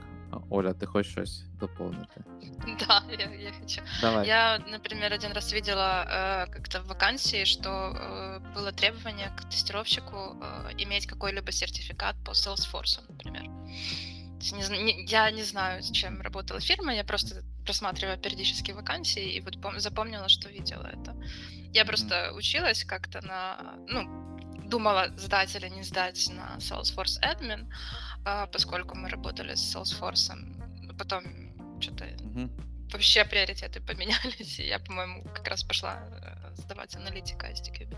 Оля, ти хочеш щось доповнити? Да, я, я хочу. Давай. Я, например, один раз видела э, как-то в вакансии, что э, было требование к тестировщику э, иметь какой-либо сертификат по Salesforce, например. Не не- я не знаю, с чем работала фирма, я просто просматриваю периодически вакансии и вот пом- запомнила, что видела это. Я просто училась как-то на, ну, думала сдать или не сдать на Salesforce Admin, а, поскольку мы работали с Salesforce, потом что-то Мгм. вообще приоритеты поменялись, и я, по-моему, как раз пошла э, сдавать аналитика STQB.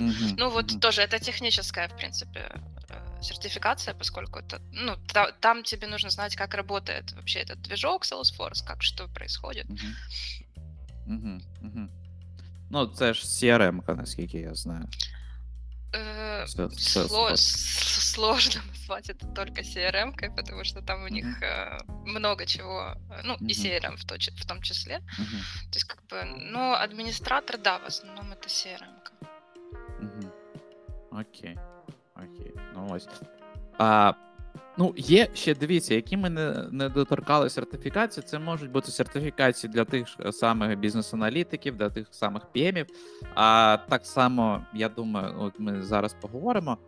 Мгм. Ну вот Мгм. тоже это техническая, в принципе, э, сертификация, поскольку это, ну, та- там тебе нужно знать, как работает вообще этот движок Salesforce, как что происходит. Мгм. Мгм. Мгм. Ну, це ж CRM, наскільки я знаю. Э, сло- Сложно назвать это только CRM-кой, потому что там у них э, много чего, э, ну, и CRM в, то- в том числе. То есть, как бы, ну, администратор, да, в основном это. Мгм. Окей. Окей. Ну ось. А, ну, є ще дивіться, які ми не, не доторкали сертифікації. Це можуть бути сертифікації для тих самих бізнес-аналітиків, для тих самих PM-ів. А так само, я думаю, от ми зараз поговоримо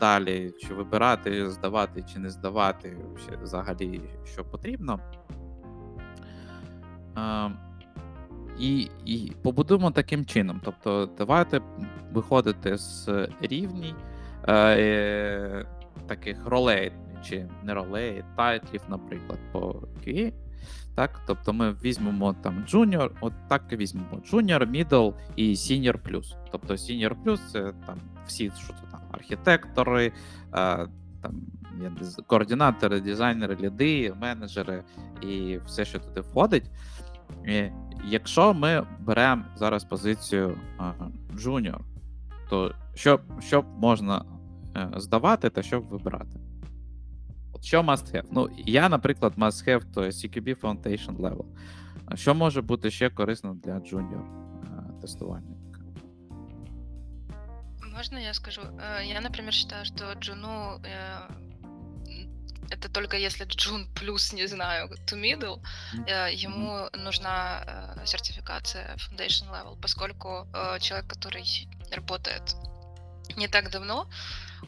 далі, чи вибирати, здавати чи не здавати, взагалі, що потрібно. А, і, і побудуємо таким чином. Тобто, давайте виходити з рівній е, е, таких ролей, чи не ролей, тайтлів, наприклад, по QA. Так, тобто ми візьмемо там junior, от так і візьмемо junior, middle і senior plus. Тобто senior plus це там всі, що це там архітектори, е, там я координатори, дизайнери, ліди, менеджери і все, що туди входить. І якщо ми беремо зараз позицію а, junior, то що, що можна е, здавати та що б вибирати? От що must have? Ну, я, наприклад, must have то CQB Foundation Level. А Що може бути ще корисно для junior е, тестувальника? Можно я скажу? Э, Я, например, считаю, что Джуну э, м, это только если Джун плюс, не знаю, to middle, Мгм. э, ему нужна э, сертификация Foundation Level, поскольку э, человек, который работает не так давно,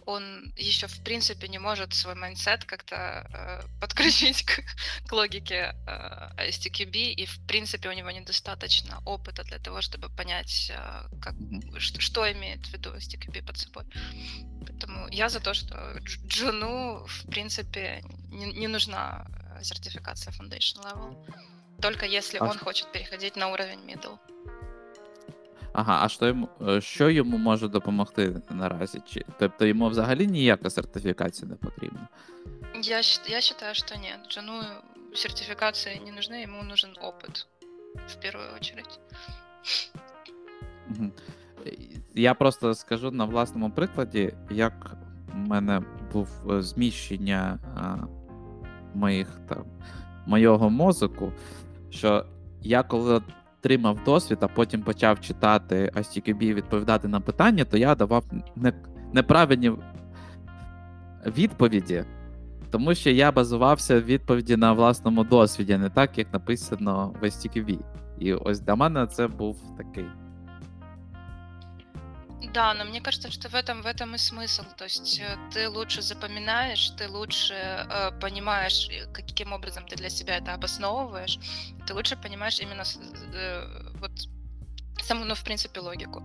он еще в принципе не может свой майндсет как-то э, подключить к, к логике э, STQB, и в принципе у него недостаточно опыта для того, чтобы понять, э, как, что, что имеет в виду STQB под собой. Поэтому я за то, что Дж- Джуну в принципе не, не нужна сертификация Foundation Level, только если А он хочет переходить на уровень Middle. Ага, а що йому, е, що йому може допомогти наразі? Чи, тобто йому взагалі ніяка сертифікація не потрібна? Я, я считаю, что нет. Джуну сертификации не нужны, ему нужен опыт в первую очередь. Я просто скажу на власному прикладі, як в мене був е, зміщення а, моїх там мойого мозоку, що я коли отримав досвід, а потім почав читати ICQB і відповідати на питання, то я давав не, неправильні відповіді, тому що я базувався в відповіді на власному досвіді, не так, як написано в ICQB. І ось для мене це був такий. Да, но мне кажется, что в этом, в этом и смысл. То есть э, ты лучше запоминаешь, ты лучше э, понимаешь, э, каким образом ты для себя это обосновываешь, ты лучше понимаешь именно э, вот саму, ну, в принципе, логику.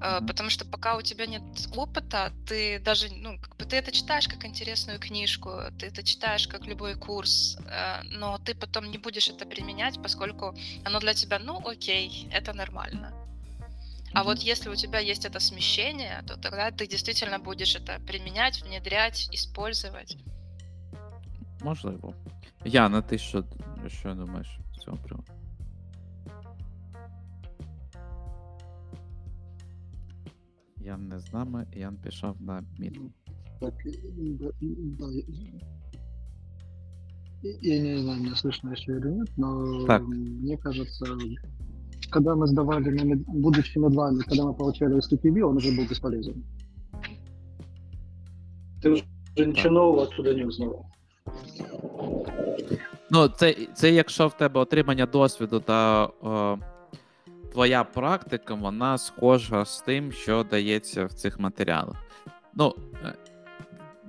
Э. Потому что пока у тебя нет опыта, ты даже, ну, как бы ты это читаешь как интересную книжку, ты это читаешь как любой курс, э, но ты потом не будешь это применять, поскольку оно для тебя, ну, окей, это нормально. А Мгм. вот если у тебя есть это смещение, то тогда ты действительно будешь это применять, внедрять, использовать. Можливо. Яна, ти що, що думаєш з цього приводу? Ян не з нами, Ян пішов на мід. Так, да, да, я- я не знаю, меня слышно еще или нет, но Так. мне кажется, когда мы сдавали, на мед- будучи медвами, когда мы получали STPB, он уже был бесполезен. Ти вже нічого нового оттуда не узнавав. Ну, це, це якщо в тебе отримання досвіду та о, твоя практика, вона схожа з тим, що дається в цих матеріалах. Ну, е,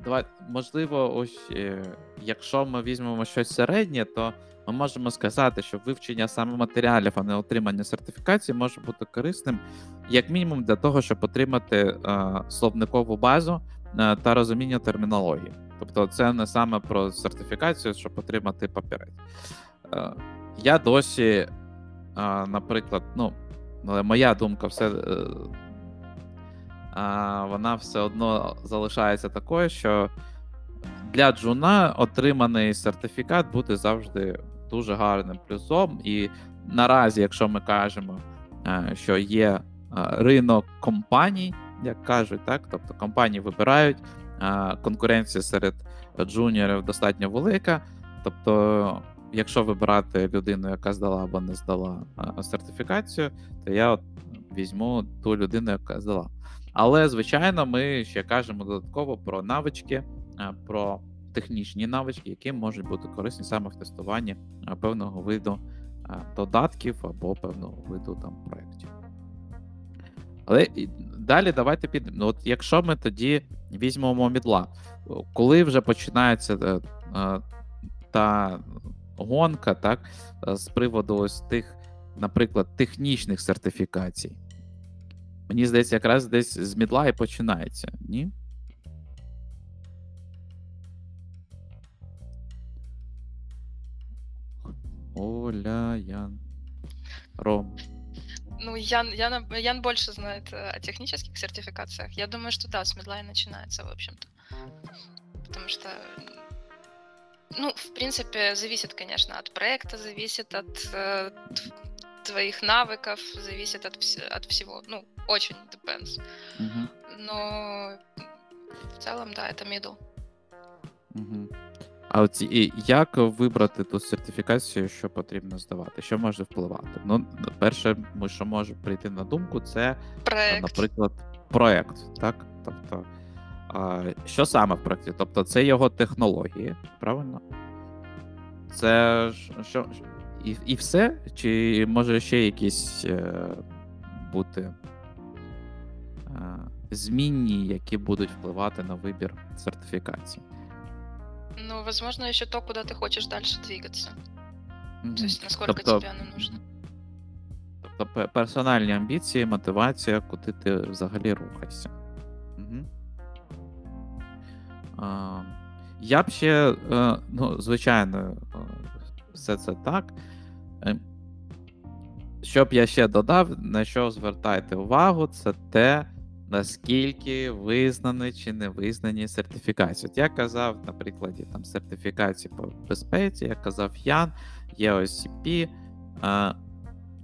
давай, можливо, ось е, якщо ми візьмемо щось середнє, то ми можемо сказати, що вивчення саме матеріалів, а не отримання сертифікації, може бути корисним, як мінімум, для того, щоб отримати е, словникову базу е, та розуміння термінології. Тобто, це не саме про сертифікацію, щоб отримати папірець. Е, Я досі, наприклад, ну, моя думка, все, вона все одно залишається такою, що для джуна отриманий сертифікат буде завжди дуже гарним плюсом. І наразі, якщо ми кажемо, е, що є е, ринок компаній, як кажуть, так, тобто компанії вибирають, е, конкуренція серед джуніорів достатньо велика. Тобто, якщо вибирати людину, яка здала або не здала сертифікацію, то я от візьму ту людину, яка здала. Але, звичайно, ми ще кажемо додатково про навички, про технічні навички, які можуть бути корисні саме в тестуванні е, певного виду е, додатків або певного виду там проєктів. Але далі давайте підемо. Ну, от якщо ми тоді візьмемо мідла, коли вже починається е, та гонка, так, з приводу ось тих, наприклад, технічних сертифікацій. Мені здається, якраз десь з мідла і починається, ні? Оля, Ян. Ром. Ну, Ян, Ян, Ян больше знает э, о технических сертификациях. Я думаю, что да, с медла и начинается, в общем-то. Потому что, ну, в принципе, зависит, конечно, от проекта, зависит от э, твоих навыков, зависит от, вс- от всего. Ну, очень depends. Угу. Но в целом, да, это middle. Угу. А от і як вибрати ту сертифікацію, що потрібно здавати? Що може впливати? Ну, перше, що може прийти на думку, це, е, Проект. наприклад, проект. Так? Тобто, а, що саме в проекті? Тобто, це його технології, правильно? Це що, і, і все? Чи може ще якісь е, бути е, змінні, які будуть впливати на вибір сертифікації? Ну, возможно, еще то, куда ты хочешь дальше двигаться. Мгм. То есть, насколько Тобто- тебе оно нужно. Тобто персональні амбіції, мотивація, куди ти взагалі рухаєшся. Угу. А, я б ще, е, ну, звичайно, е, все це так. Е, Що б я ще додав, на що звертайте увагу, це те, наскільки визнані чи не визнані сертифікації. От я казав, на прикладі там, сертифікації по безпеці, я казав Ян, є OCP. Е,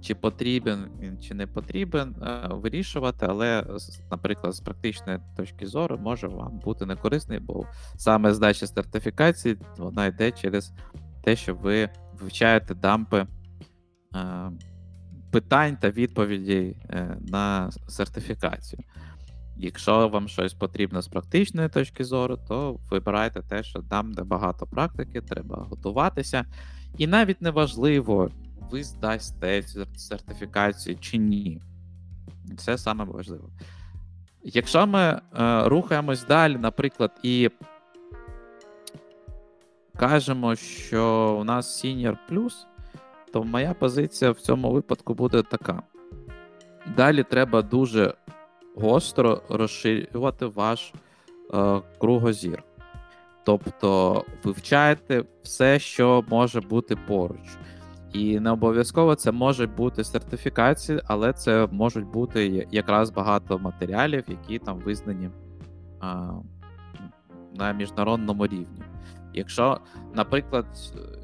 чи потрібен він, чи не потрібен, е, вирішувати, але, наприклад, з практичної точки зору може вам бути некорисний, бо саме здача сертифікації вона йде через те, що ви вивчаєте дампи е, питань та відповідей е, на сертифікацію. Якщо вам щось потрібно з практичної точки зору, то вибирайте те, що там, де багато практики, треба готуватися. І навіть не важливо, ви здасте сертифікацію чи ні. Це саме важливо. Якщо ми е, рухаємось далі, наприклад, і кажемо, що у нас Senior Plus, то моя позиція в цьому випадку буде така. Далі треба дуже гостро розширювати ваш е, кругозір. Тобто вивчаєте все, що може бути поруч. І не обов'язково це можуть бути сертифікації, але це можуть бути якраз багато матеріалів, які там визнані а, на міжнародному рівні. Якщо, наприклад,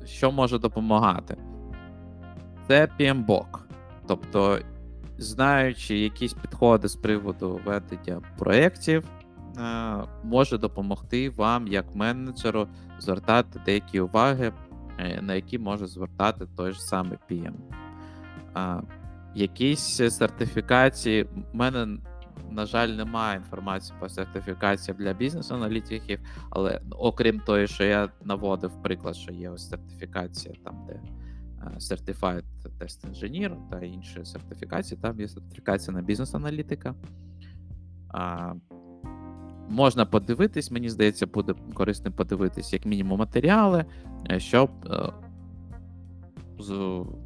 що може допомагати? Це PMBOK. Тобто, знаючи якісь підходи з приводу ведення проєктів, е, може допомогти вам, як менеджеру, звертати деякі уваги, е, на які може звертати той ж самий PM. Якісь сертифікації. У мене, на жаль, немає інформації по сертифікаціям для бізнес-аналітиків, але окрім того, що я наводив приклад, що є ось сертифікація там, де Certified Test Engineer та інші сертифікації, там є сертифікація на бізнес-аналітика. Можна подивитись, мені здається, буде корисним подивитись, як мінімум, матеріали, е, щоб е,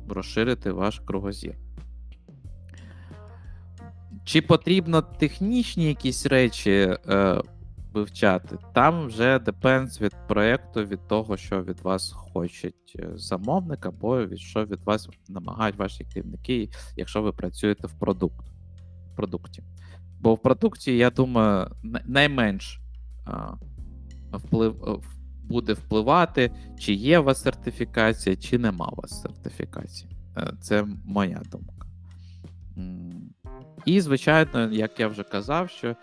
розширити ваш кругозір. Чи потрібно технічні якісь речі е, вивчати? Там вже depends від проєкту, від того, що від вас хочуть е, замовник, або від що від вас намагають ваші керівники, якщо ви працюєте в продукт, продукті. Бо в продукті, я думаю, най- найменш а, вплив, е, буде впливати, чи є у вас сертифікація, чи нема у вас сертифікації. Е, Це моя думка. І, звичайно, як я вже казав, що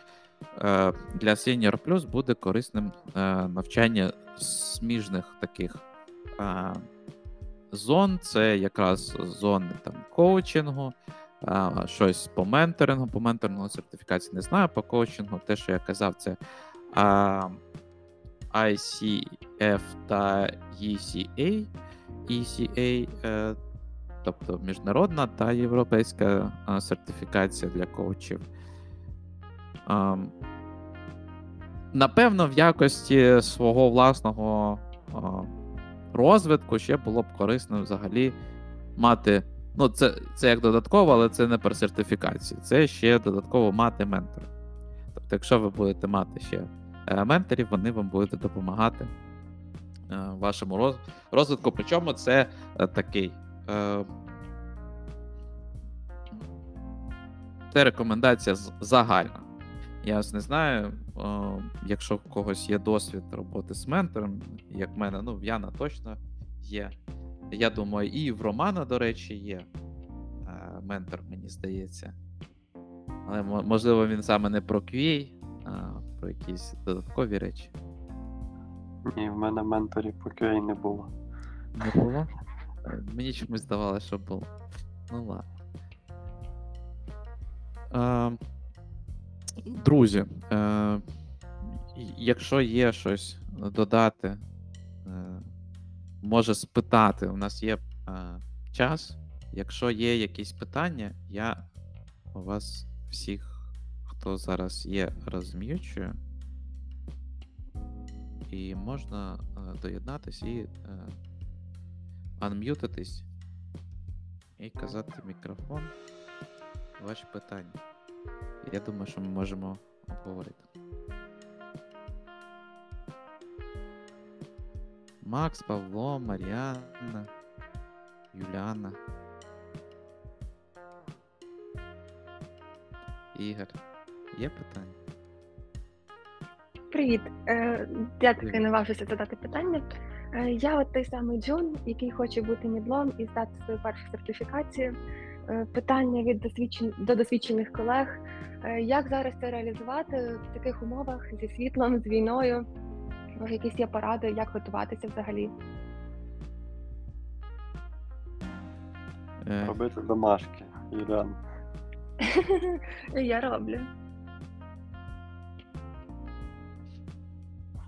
для Senior Plus буде корисним е, навчання сміжних таких е, зон. Це якраз зони там коучингу, щось по менторингу, по менторингу сертифікації не знаю, по коучингу, те, що я казав, це ICF та ECA, ECA, е, тобто міжнародна та європейська сертифікація для коучів. Напевно, в якості свого власного розвитку ще було б корисно взагалі мати. Ну, це, це як додатково, але це не про сертифікацію. Це ще додатково мати ментора. Тобто, якщо ви будете мати ще е, менторів, вони вам будуть допомагати е, вашому розвитку. Причому це е, такий. Це рекомендація загальна. Я не знаю, якщо в когось є досвід роботи з ментором, як в мене, ну, в Яна точно є. Я думаю, і в Романа, до речі, є е, ментор, мені здається. Але можливо він саме не про QA, а про якісь додаткові речі. Ні, в мене менторів по QA не було. Не було? Е, Мені чомусь здавалося, що було. Ну ладно. Е, друзі, е, якщо є щось додати, е, може спитати. У нас є е, час. Якщо є якісь питання, я вас всіх, хто зараз є, розм'ючую. І можна е, доєднатись і е, анм'ютитись і казати мікрофон ваші питання. Я думаю, що ми можемо обговорити. Макс, Павло, Маріанна, Юліана. Ігор. Є питання? Привіт. Е, Я таки наважуся задати питання. Е, Я от той самий Джун, який хоче бути мідлом і здати свою першу сертифікацію. Е, Питання від досвідчен... до досвідчених колег. Е, Як зараз це реалізувати в таких умовах зі світлом, з війною? Може, якісь є поради, як готуватися взагалі? Е, Робити домашки, Юліан. Я роблю.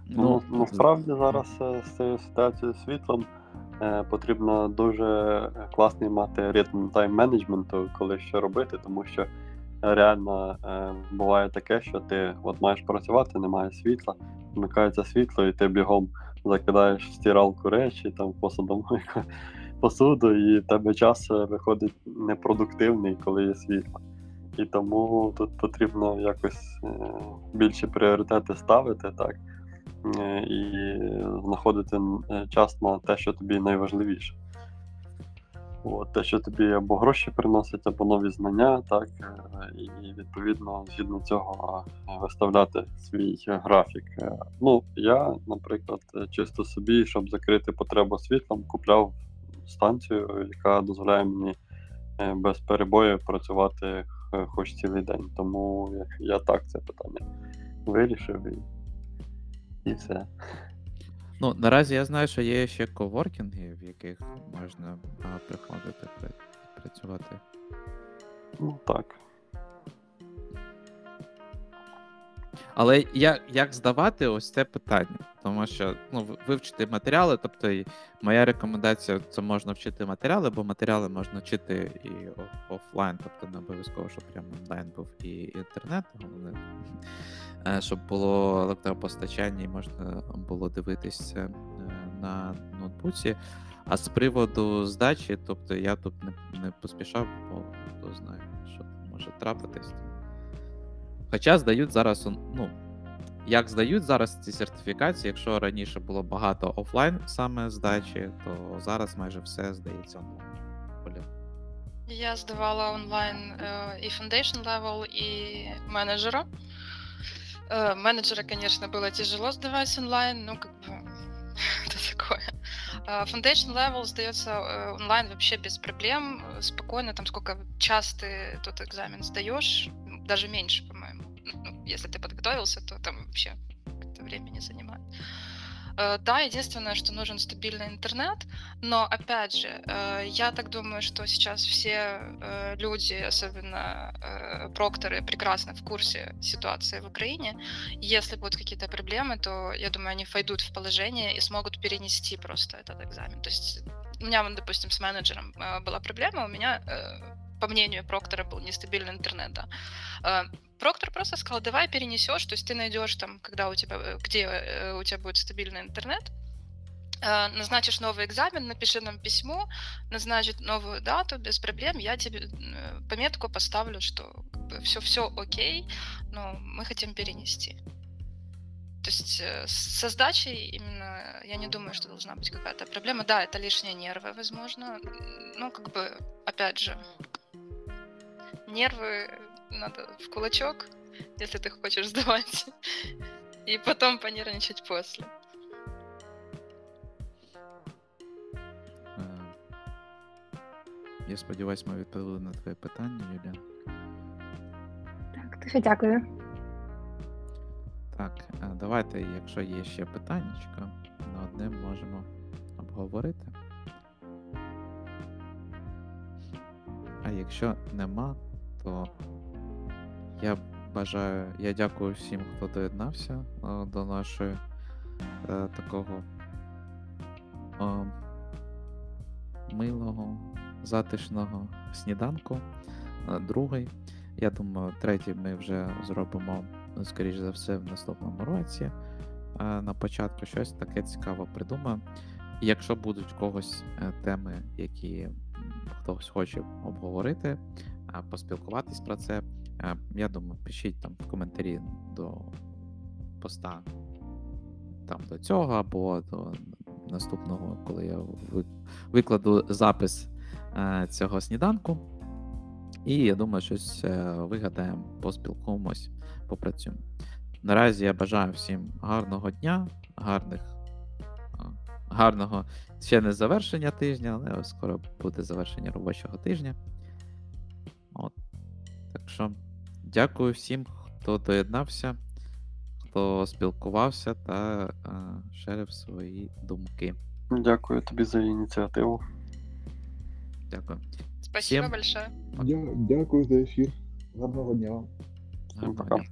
Ну, насправді зараз е, з цією ситуацією з світлом потрібно дуже класний мати ритм тайм-менеджменту, коли що робити, тому що реально е, буває таке, що ти от маєш працювати, немає світла, вмикається світло, і ти бігом закидаєш в стиралку речі, там в посудомийку посуду, і в тебе час е, виходить непродуктивний, коли є світло. І тому тут потрібно якось е, більші пріоритети ставити, так е, і знаходити е, час на те, що тобі найважливіше. От, те, що тобі або гроші приносить, або нові знання, так, е, і відповідно згідно цього е, виставляти свій графік. Е, Ну, я, наприклад, е, чисто собі, щоб закрити потребу світлом, купляв станцію, яка дозволяє мені е, без перебою працювати е, хоч цілий день. Тому я так це питання вирішив і, і все. Ну, наразі я знаю, що є ще коворкінги, в яких можна а, приходити працювати. Ну так. Але як, як здавати ось це питання? Тому що ну, вивчити матеріали, тобто і моя рекомендація це можна вчити матеріали, бо матеріали можна вчити і офлайн, тобто не обов'язково, щоб прямо онлайн був і інтернет, головне, щоб було електропостачання і можна було дивитися е, на ноутбуці. А з приводу здачі, тобто я тут не, не поспішав, бо хто знає, що може трапитись. Хоча здають зараз, он- ну, як здають зараз ці сертифікації, якщо раніше було багато офлайн саме здачі, то зараз майже все здається онлайн. Оля. Я сдавала онлайн э, и foundation level, и менеджера. Э, менеджера, конечно, было тяжело сдавать онлайн, ну, как бы, это такое. А Foundation level сдается э, онлайн вообще без проблем, э, спокойно, там сколько час ты тот экзамен сдаешь, м, даже меньше, по-моему. Ну, если ты подготовился, то там вообще это времени занимает. Э, Да, единственное, что нужен стабильный интернет, но опять же, э, я так думаю, что сейчас все э, люди, особенно прокторы, прекрасно в курсе ситуации в Украине. Если будут какие-то проблемы, то я думаю, они войдут в положение и смогут перенести просто этот экзамен. То есть у меня, допустим, с менеджером была проблема, у меня, по мнению проктора, был нестабильный интернет. Да. Э, Проктор просто сказал, давай перенесешь, то есть ты найдешь там, когда у тебя, э, где э, у тебя будет стабильный интернет, назначишь новый экзамен, напиши нам письмо, назначит новую дату без проблем, я тебе пометку поставлю, что все все окей, но мы хотим перенести. То есть со сдачей именно я не думаю, что должна быть какая-то проблема. Да, это лишние нервы, возможно. Ну, как бы, опять же, нервы надо в кулачок, если ты хочешь сдавать, и потом понервничать после. Е, Я сподіваюся, ми відповіли на твоє питання, Юля. Так, дуже дякую. Так, е, давайте, якщо є ще питаннячка, на одне можемо обговорити. А якщо нема, то я бажаю, я дякую всім, хто доєднався до нашої е, такого милого, затишного сніданку. Другий. Я думаю, третій ми вже зробимо, скоріш за все, в наступному році. На початку щось таке цікаве придумаємо. Якщо будуть когось е, теми, які хтось хоче обговорити, поспілкуватись про це, я думаю, пишіть там в коментарі до поста там до цього, або до наступного, коли я викладу запис цього сніданку. І я думаю, щось е, вигадаємо, поспілкуємось, попрацюємо. Наразі я бажаю всім гарного дня, гарних, гарного ще не завершення тижня, але скоро буде завершення робочого тижня. Що дякую всім, хто доєднався, хто спілкувався та е, шерив свої думки. Дякую тобі за ініціативу. Дякую. Спасибо Всем большое. Дя- Дякую за ефір. Гарного дня вам. Гарного пока. дня.